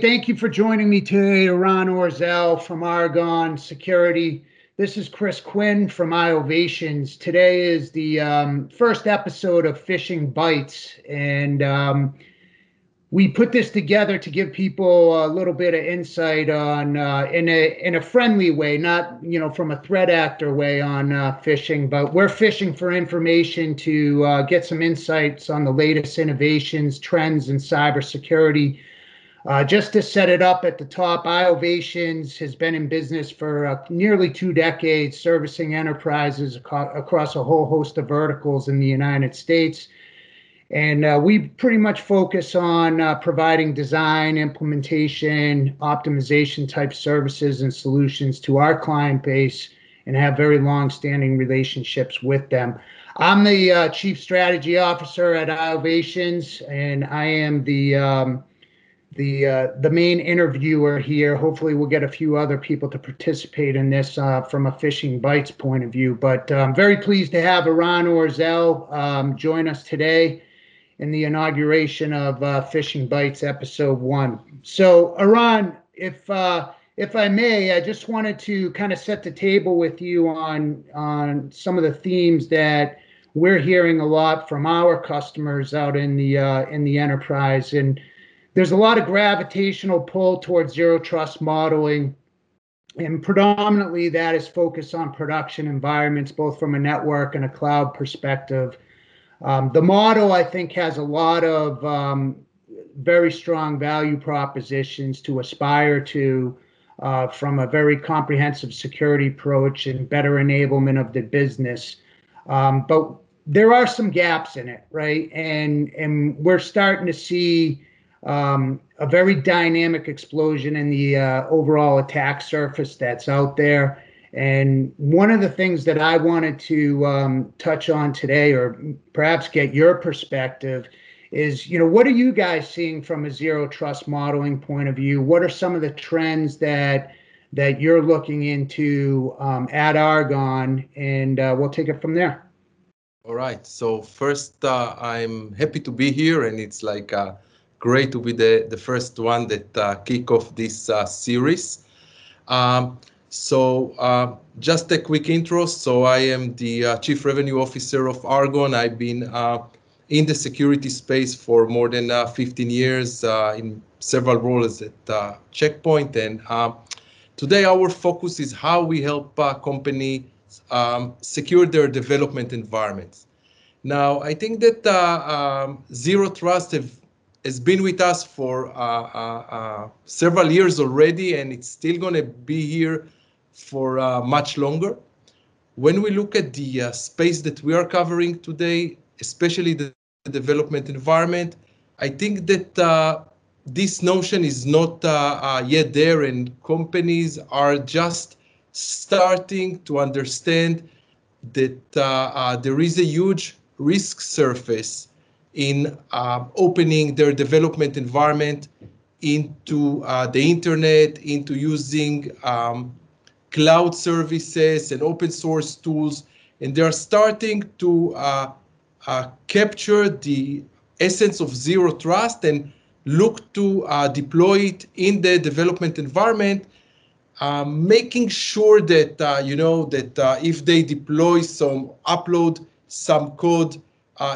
thank you for joining me today, Eran Orzel from Argon Security. This is Chris Quinn from iOvations. Today is the um, first episode of Phishing Bites, and um, we put this together to give people a little bit of insight on uh, in a in a friendly way, not you know from a threat actor way on uh, phishing, but we're fishing for information to uh, get some insights on the latest innovations, trends in cybersecurity. Uh, just to set it up at the top, iOvations has been in business for uh, nearly two decades, servicing enterprises ac- across a whole host of verticals in the United States. And uh, we pretty much focus on uh, providing design, implementation, optimization type services and solutions to our client base and have very long standing relationships with them. I'm the uh, chief strategy officer at iOvations, and I am the um, the uh, the main interviewer here. Hopefully, we'll get a few other people to participate in this uh, from a Phishing bites point of view. But I'm very pleased to have Eran Orzel um, join us today in the inauguration of uh, Phishing Bytes episode one. So, Eran, if uh, if I may, I just wanted to kind of set the table with you on on some of the themes that we're hearing a lot from our customers out in the uh, in the enterprise, and there's a lot of gravitational pull towards zero trust modeling. And predominantly, that is focused on production environments, both from a network and a cloud perspective. Um, the model, I think, has a lot of um, very strong value propositions to aspire to uh, from a very comprehensive security approach and better enablement of the business. Um, but there are some gaps in it, right? And and we're starting to see um, a very dynamic explosion in the uh, overall attack surface that's out there. And one of the things that I wanted to um, touch on today, or perhaps get your perspective, is you know what are you guys seeing from a zero trust modeling point of view? What are some of the trends that that you're looking into um, at Argon, and uh, we'll take it from there. All right. So first, uh, I'm happy to be here, and it's like uh, great to be the the first one that uh, kick off this uh, series. Um, so uh, just a quick intro. So I am the uh, Chief Revenue Officer of Argon. I've been uh, in the security space for more than uh, 15 years uh, in several roles at uh, Checkpoint. And today our focus is how we help companies um, secure their development environments. Now, I think that um, Zero Trust have has been with us for uh, uh, uh, several years already, and it's still going to be here for uh, much longer. When we look at the uh, space that we are covering today, especially the development environment, I think that uh, this notion is not uh, uh, yet there, and companies are just starting to understand that uh, there is a huge risk surface in opening their development environment into the internet, into using um, cloud services and open source tools, and they're starting to uh, uh, capture the essence of zero trust and look to uh, deploy it in the development environment, uh, making sure that uh, you know that uh, if they deploy some upload some code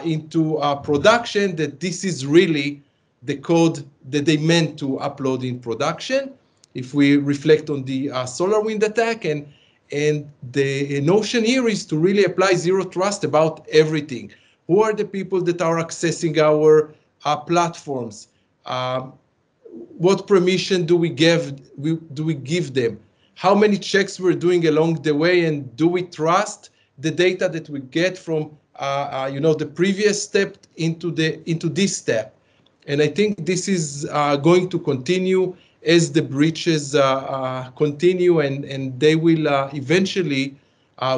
into production, that this is really the code that they meant to upload in production if we reflect on the uh, SolarWinds attack and and the notion here is to really apply zero trust about everything. Who are the people that are accessing our uh, platforms? Um, what permission do we give we, do we give them? How many checks we're doing along the way, and do we trust the data that we get from uh, uh you know the previous step into the into this step? And I think this is uh, going to continue as the breaches uh, uh, continue and, and they will uh, eventually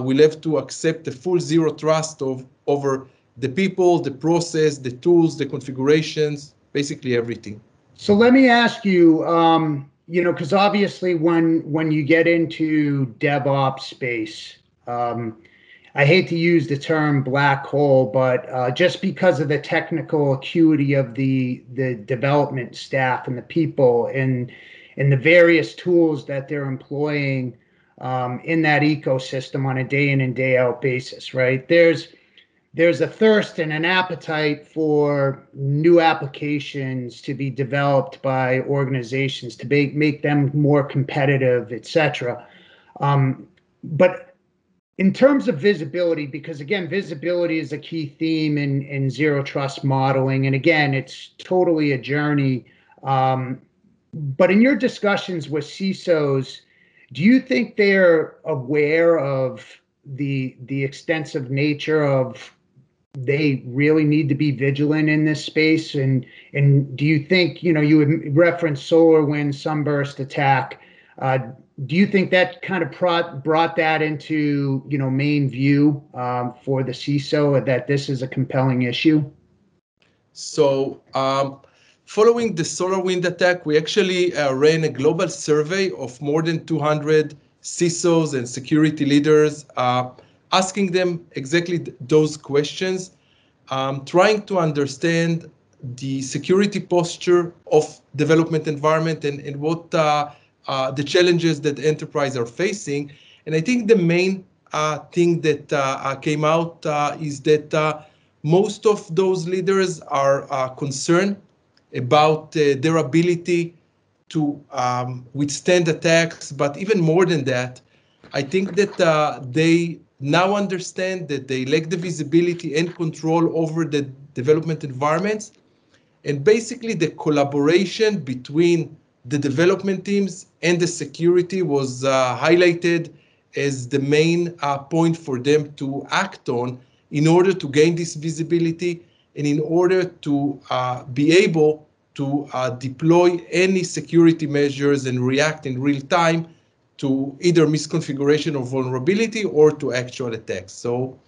will have to accept the full zero trust of over the people, the process, the tools, the configurations, basically everything. So let me ask you, um, you know, because obviously when when you get into DevOps space, um, I hate to use the term black hole, but uh, just because of the technical acuity of the the development staff and the people and and the various tools that they're employing um, in that ecosystem on a day in and day out basis, right? There's there's a thirst and an appetite for new applications to be developed by organizations to make, make them more competitive, et cetera. Um, but in terms of visibility, because again, visibility is a key theme in, in zero trust modeling. And again, it's totally a journey. Um, but in your discussions with CISOs, do you think they're aware of the the extensive nature of they really need to be vigilant in this space? And and do you think you know you would reference SolarWind sunburst attack? Uh, do you think that kind of brought brought that into you know main view um, for the CISO that this is a compelling issue? So. Um, following the SolarWind attack, we actually uh, ran a global survey of more than 200 CISOs and security leaders uh, asking them exactly th- those questions, um, trying to understand the security posture of development environment and, and what uh, uh, the challenges that enterprise are facing. And I think the main uh, thing that uh, uh, came out uh, is that most of those leaders are concerned about their ability to um, withstand attacks, but even more than that, I think that they now understand that they lack the visibility and control over the development environments. And basically, the collaboration between the development teams and the security was uh, highlighted as the main uh, point for them to act on in order to gain this visibility and in order to uh, be able to uh, deploy any security measures and react in real time to either misconfiguration or vulnerability or to actual attacks. So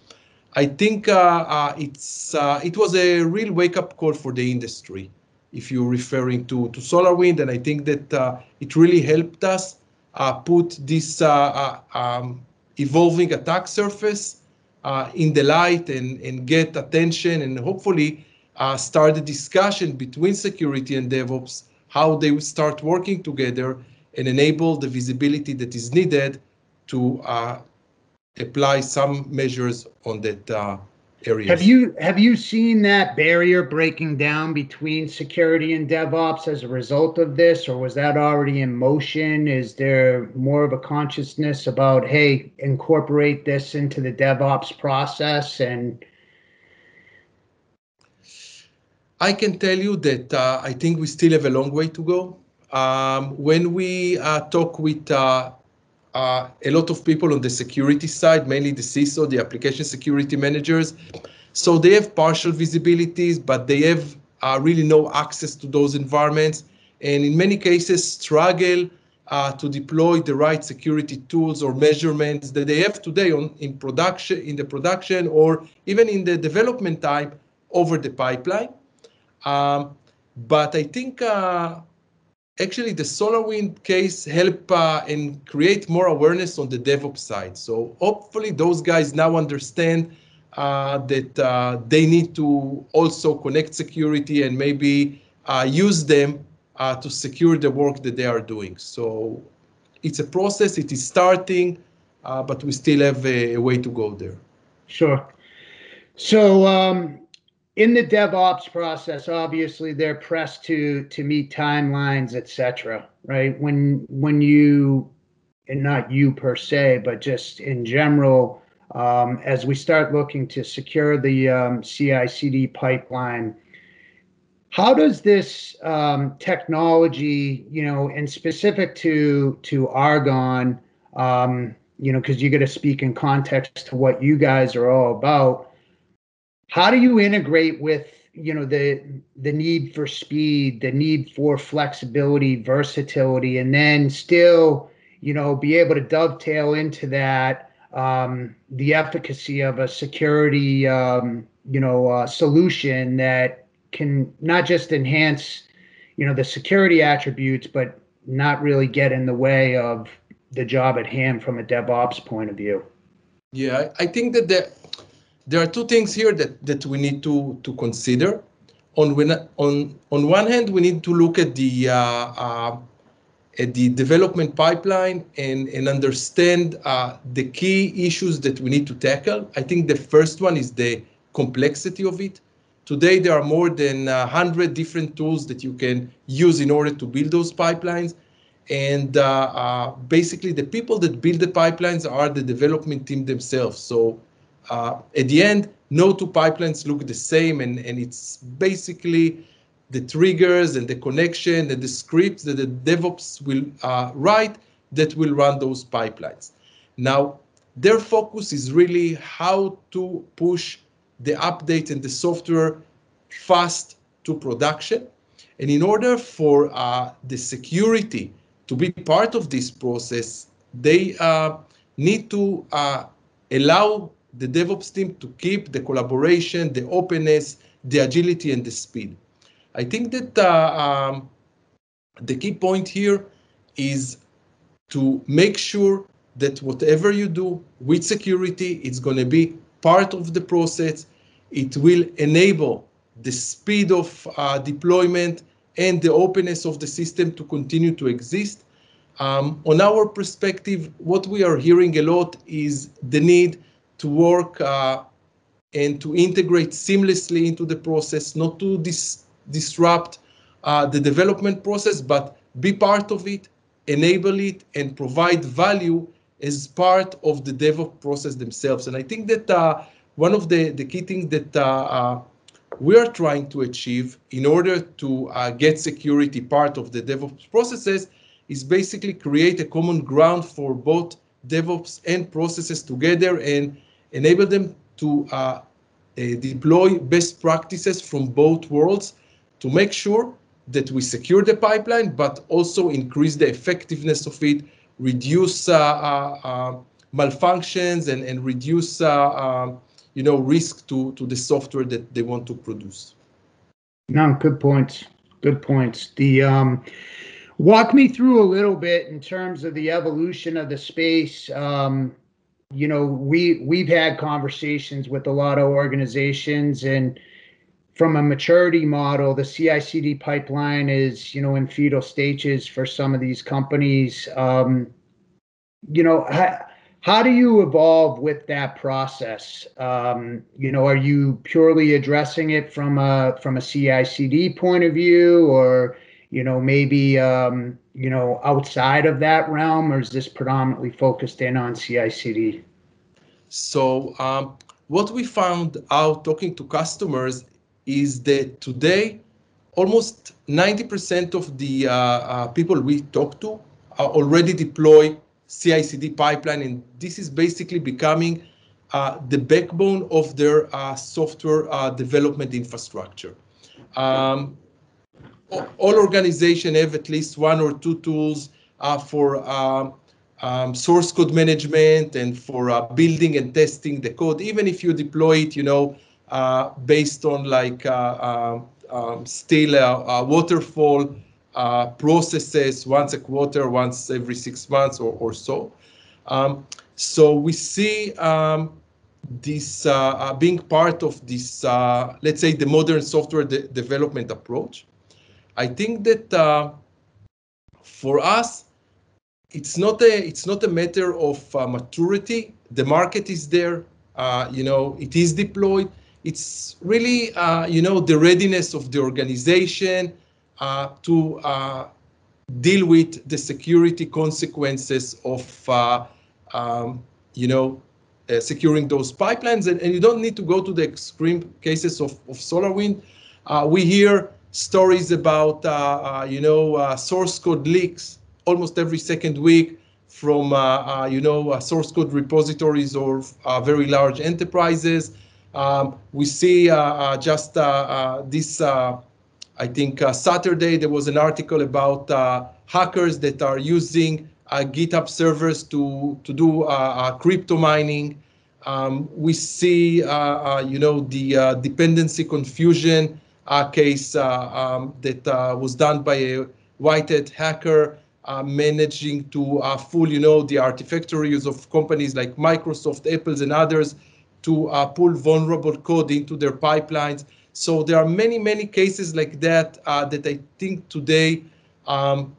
I think uh, uh, it's it was a real wake up call for the industry. If you're referring to to SolarWind, and I think that uh, it really helped us uh, put this uh, um, evolving attack surface in the light and and get attention and hopefully start a discussion between security and DevOps how they will start working together and enable the visibility that is needed to uh, apply some measures on that uh, area. Have you have you seen that barrier breaking down between security and DevOps as a result of this, or was that already in motion? Is there more of a consciousness about hey, incorporate this into the DevOps process and I can tell you that uh, I think we still have a long way to go. Um, when we uh, talk with uh, uh, a lot of people on the security side, mainly the CISO, the application security managers, so they have partial visibilities, but they have uh, really no access to those environments, and in many cases struggle uh, to deploy the right security tools or measurements that they have today on in production, in the production, or even in the development time over the pipeline. Um, but I think uh, actually the SolarWind case help uh, and create more awareness on the DevOps side. So hopefully those guys now understand uh, that uh, they need to also connect security and maybe uh, use them uh, to secure the work that they are doing. So it's a process, it is starting, uh, but we still have a, a, way to go there. Sure. So um, in the DevOps process, obviously they're pressed to to meet timelines, etc. Right? When when you and not you per se, but just in general, um, as we start looking to secure the um, CI/CD pipeline, how does this um, technology, you know, and specific to to Argon, um, you know, because you got to speak in context to what you guys are all about how do you integrate with you know the the need for speed the need for flexibility versatility and then still you know be able to dovetail into that um, the efficacy of a security um, you know uh, solution that can not just enhance you know the security attributes but not really get in the way of the job at hand from a devops point of view? Yeah, I think that there, there are two things here that, that we need to, to consider. On, on, on one hand, we need to look at the, uh, uh, at the development pipeline and, and understand uh, the key issues that we need to tackle. I think the first one is the complexity of it. Today, there are more than 100 different tools that you can use in order to build those pipelines. And uh, uh, basically, the people that build the pipelines are the development team themselves. So uh, at the end, no two pipelines look the same, and, and it's basically the triggers and the connection and the scripts that the DevOps will uh, write that will run those pipelines. Now, their focus is really how to push the update and the software fast to production. And in order for uh, the security to be part of this process, they uh, need to uh, allow the DevOps team to keep the collaboration, the openness, the agility, and the speed. I think that uh, um, the key point here is to make sure that whatever you do with security, it's going to be part of the process. It will enable the speed of uh, deployment and the openness of the system to continue to exist. Um, on our perspective, what we are hearing a lot is the need to work uh, and to integrate seamlessly into the process, not to dis disrupt uh, the development process, but be part of it, enable it, and provide value as part of the DevOps process themselves. And I think that uh, one of the, the key things that uh, uh, we are trying to achieve in order to uh, get security part of the DevOps processes is basically create a common ground for both DevOps and processes together and enable them to uh, uh, deploy best practices from both worlds to make sure that we secure the pipeline, but also increase the effectiveness of it, reduce uh, uh, uh malfunctions, and, and reduce uh, you know risk to, to the software that they want to produce. No, good points. Good points. The um, walk me through a little bit in terms of the evolution of the space. Um, you know, we we've had conversations with a lot of organizations and from a maturity model, the CI/CD pipeline is, you know, in fetal stages for some of these companies. Um, you know, how, how do you evolve with that process? Um, you know, are you purely addressing it from a from a CI/CD point of view, or you know, maybe um, you know outside of that realm, or is this predominantly focused in on CI/CD? So um, what we found out talking to customers is that today almost 90% of the uh, uh, people we talk to are already deploy CI/CD pipeline, and this is basically becoming uh, the backbone of their uh, software uh, development infrastructure. Um, all organizations have at least one or two tools uh, for um, um, source code management and for uh, building and testing the code. Even if you deploy it, you know, uh, based on like uh, um, um still a, waterfall processes once a quarter, once every six months or, or so. Um, so we see um, this being part of this, let's say, the modern software de development approach. I think that uh, for us, it's not a it's not a matter of uh, maturity. The market is there. Uh, you know, it is deployed. It's really uh, you know the readiness of the organization uh, to uh, deal with the security consequences of um, you know securing those pipelines. And, and you don't need to go to the extreme cases of, of SolarWinds. we hear stories about, uh, uh, you know, uh, source code leaks almost every second week from, you know, source code repositories or very large enterprises. Um, we see just this, I think Saturday, there was an article about hackers that are using uh, GitHub servers to to do uh, uh, crypto mining. Um, we see, you know, the dependency confusion case uh, um, that uh, was done by a white hat hacker uh, managing to uh, fool, you know, the artifactories of companies like Microsoft, Apple's, and others to uh, pull vulnerable code into their pipelines. So there are many, many cases like that uh, that I think today um,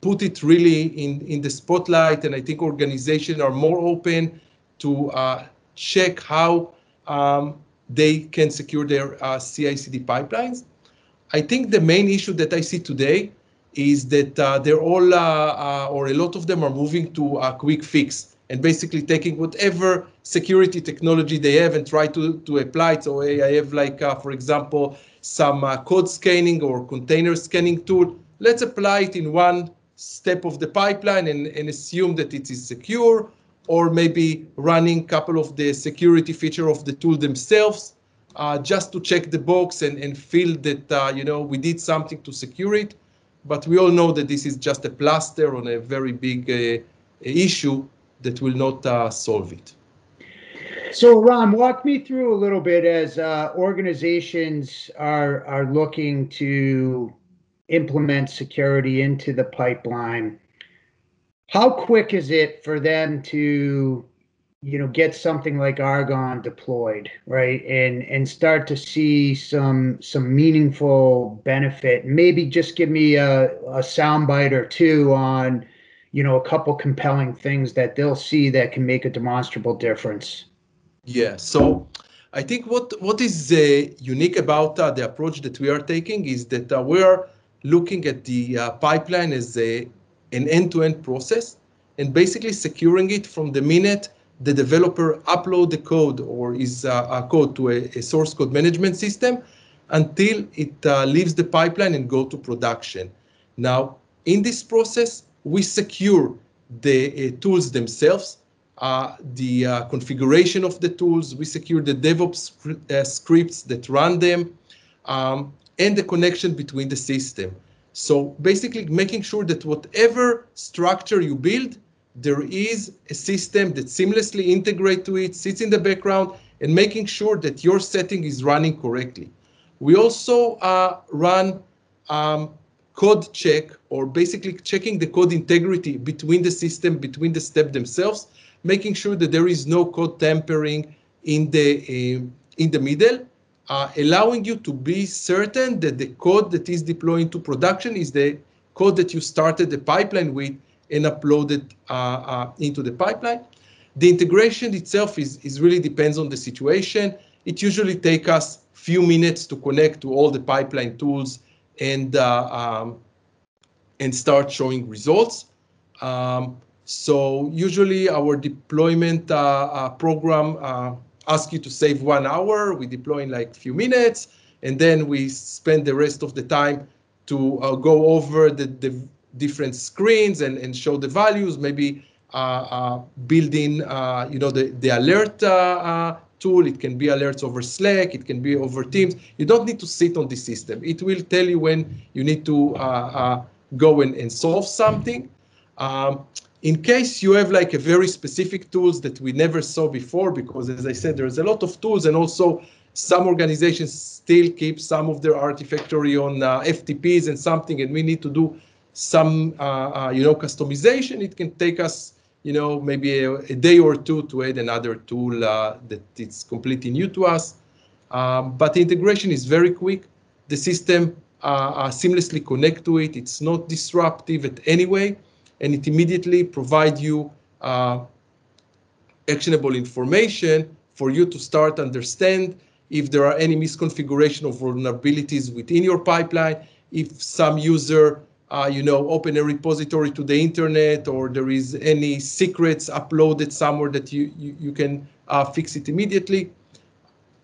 put it really in, in the spotlight. And I think organizations are more open to uh, check how um, they can secure their uh, CI/CD pipelines. I think the main issue that I see today is that uh, they're all, uh, uh, or a lot of them are moving to a quick fix and basically taking whatever security technology they have and try to, to apply it. So I have like, uh, for example, some uh, code scanning or container scanning tool. Let's apply it in one step of the pipeline and, and assume that it is secure or maybe running a couple of the security feature of the tool themselves uh, just to check the box and, and feel that, uh, you know, we did something to secure it. But we all know that this is just a plaster on a very big uh, issue that will not uh, solve it. So, Ram, walk me through a little bit as uh, organizations are are looking to implement security into the pipeline. How quick is it for them to you know get something like argon deployed right? And and start to see some some meaningful benefit? Maybe just give me a, a soundbite or two on you know a couple compelling things that they'll see that can make a demonstrable difference. Yeah so i think what what is uh, unique about uh, the approach that we are taking is that uh, we are looking at the uh, pipeline as a, an end-to-end process and basically securing it from the minute the developer upload the code or is uh, a code to a, a, source code management system until it uh, leaves the pipeline and go to production. Now, in this process, we secure the uh, tools themselves, uh, the uh, configuration of the tools, we secure the DevOps uh, scripts that run them, um, and the connection between the system. So basically making sure that whatever structure you build there is a system that seamlessly integrates to it, sits in the background, and making sure that your setting is running correctly. We also uh, run um, code check or basically checking the code integrity between the system, between the step themselves, making sure that there is no code tampering in the, uh, in the middle, uh, allowing you to be certain that the code that is deploying to production is the code that you started the pipeline with and uploaded uh, uh, into the pipeline. The integration itself is, is really depends on the situation. It usually takes us few minutes to connect to all the pipeline tools and uh, um, and start showing results. Um, so usually our deployment uh, uh, program uh, asks you to save one hour. We deploy in like a few minutes, and then we spend the rest of the time to go over the, the different screens and, and show the values, maybe uh, uh, building, uh, you know, the, the alert tool. It can be alerts over Slack. It can be over Teams. You don't need to sit on the system. It will tell you when you need to go and, and solve something. Um, in case you have like a very specific tools that we never saw before, because as I said, there's a lot of tools and also some organizations still keep some of their artifactory on uh, FTPs and something, and we need to do some uh, uh, you know customization, it can take us you know maybe a, a day or two to add another tool uh, that is completely new to us. Um, but integration is very quick. The system uh, seamlessly connect to it. It's not disruptive at any way, and it immediately provide you uh, actionable information for you to start understand if there are any misconfiguration of vulnerabilities within your pipeline, if some user uh, you know, open a repository to the internet or there is any secrets uploaded somewhere that you, you, you can uh, fix it immediately.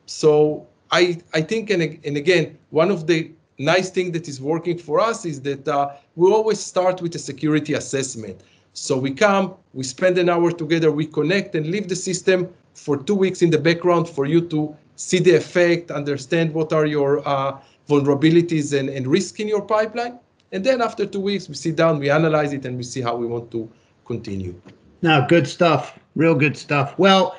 So I, I think, and, and again, one of the nice thing that is working for us is that uh, we always start with a security assessment. So we come, we spend an hour together, we connect and leave the system for two weeks in the background for you to see the effect, understand what are your uh, vulnerabilities and, and risk in your pipeline. And then after two weeks, we sit down, we analyze it, and we see how we want to continue. Now, good stuff. Real good stuff. Well,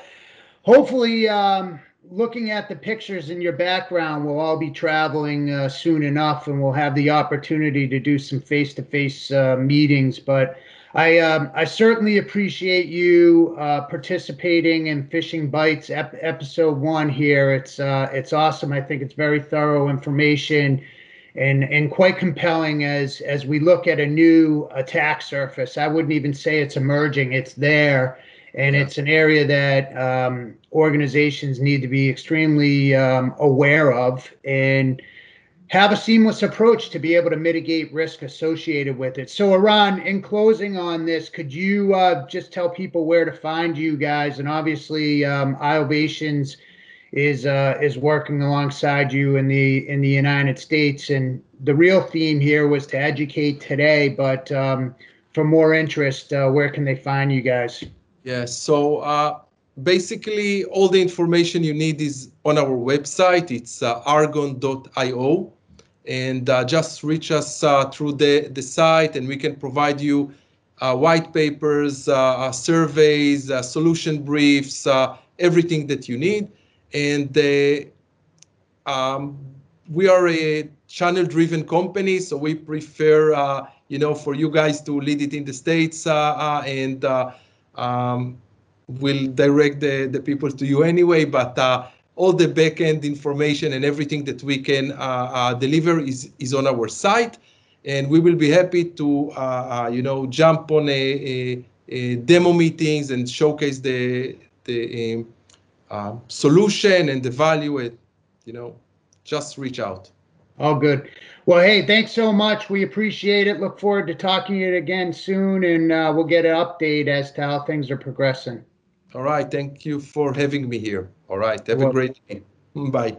hopefully, um, looking at the pictures in your background, we'll all be traveling uh, soon enough, and we'll have the opportunity to do some face-to-face uh, meetings. But I um, I certainly appreciate you uh, participating in Phishing Bites ep- episode one here. It's uh, it's awesome. I think it's very thorough information and and quite compelling as as we look at a new attack surface. I wouldn't even say it's emerging; it's there, and yeah. it's an area that um, organizations need to be extremely um, aware of and have a seamless approach to be able to mitigate risk associated with it. So, Eran, in closing on this, could you uh, just tell people where to find you guys? And obviously, um, Iovations is uh, is working alongside you in the in the United States. And the real theme here was to educate today, but um, for more interest, uh, where can they find you guys? Yes. So uh, basically, all the information you need is on our website. It's uh, argon.io and uh, just reach us uh, through the, the site and we can provide you uh, white papers, uh, surveys, solution briefs, everything that you need. And um, we are a channel-driven company, so we prefer, you know, for you guys to lead it in the States and um, we'll direct the, the people to you anyway, but all the backend information and everything that we can uh, uh, deliver is, is on our site. And we will be happy to, uh, you know, jump on a, a, a, demo meetings and showcase the, the um, solution and the value. It, you know, just reach out. All good. Well, hey, thanks so much. We appreciate it. Look forward to talking to you again soon, and uh, we'll get an update as to how things are progressing. All right. Thank you for having me here. All right. Have well, a great day. Bye.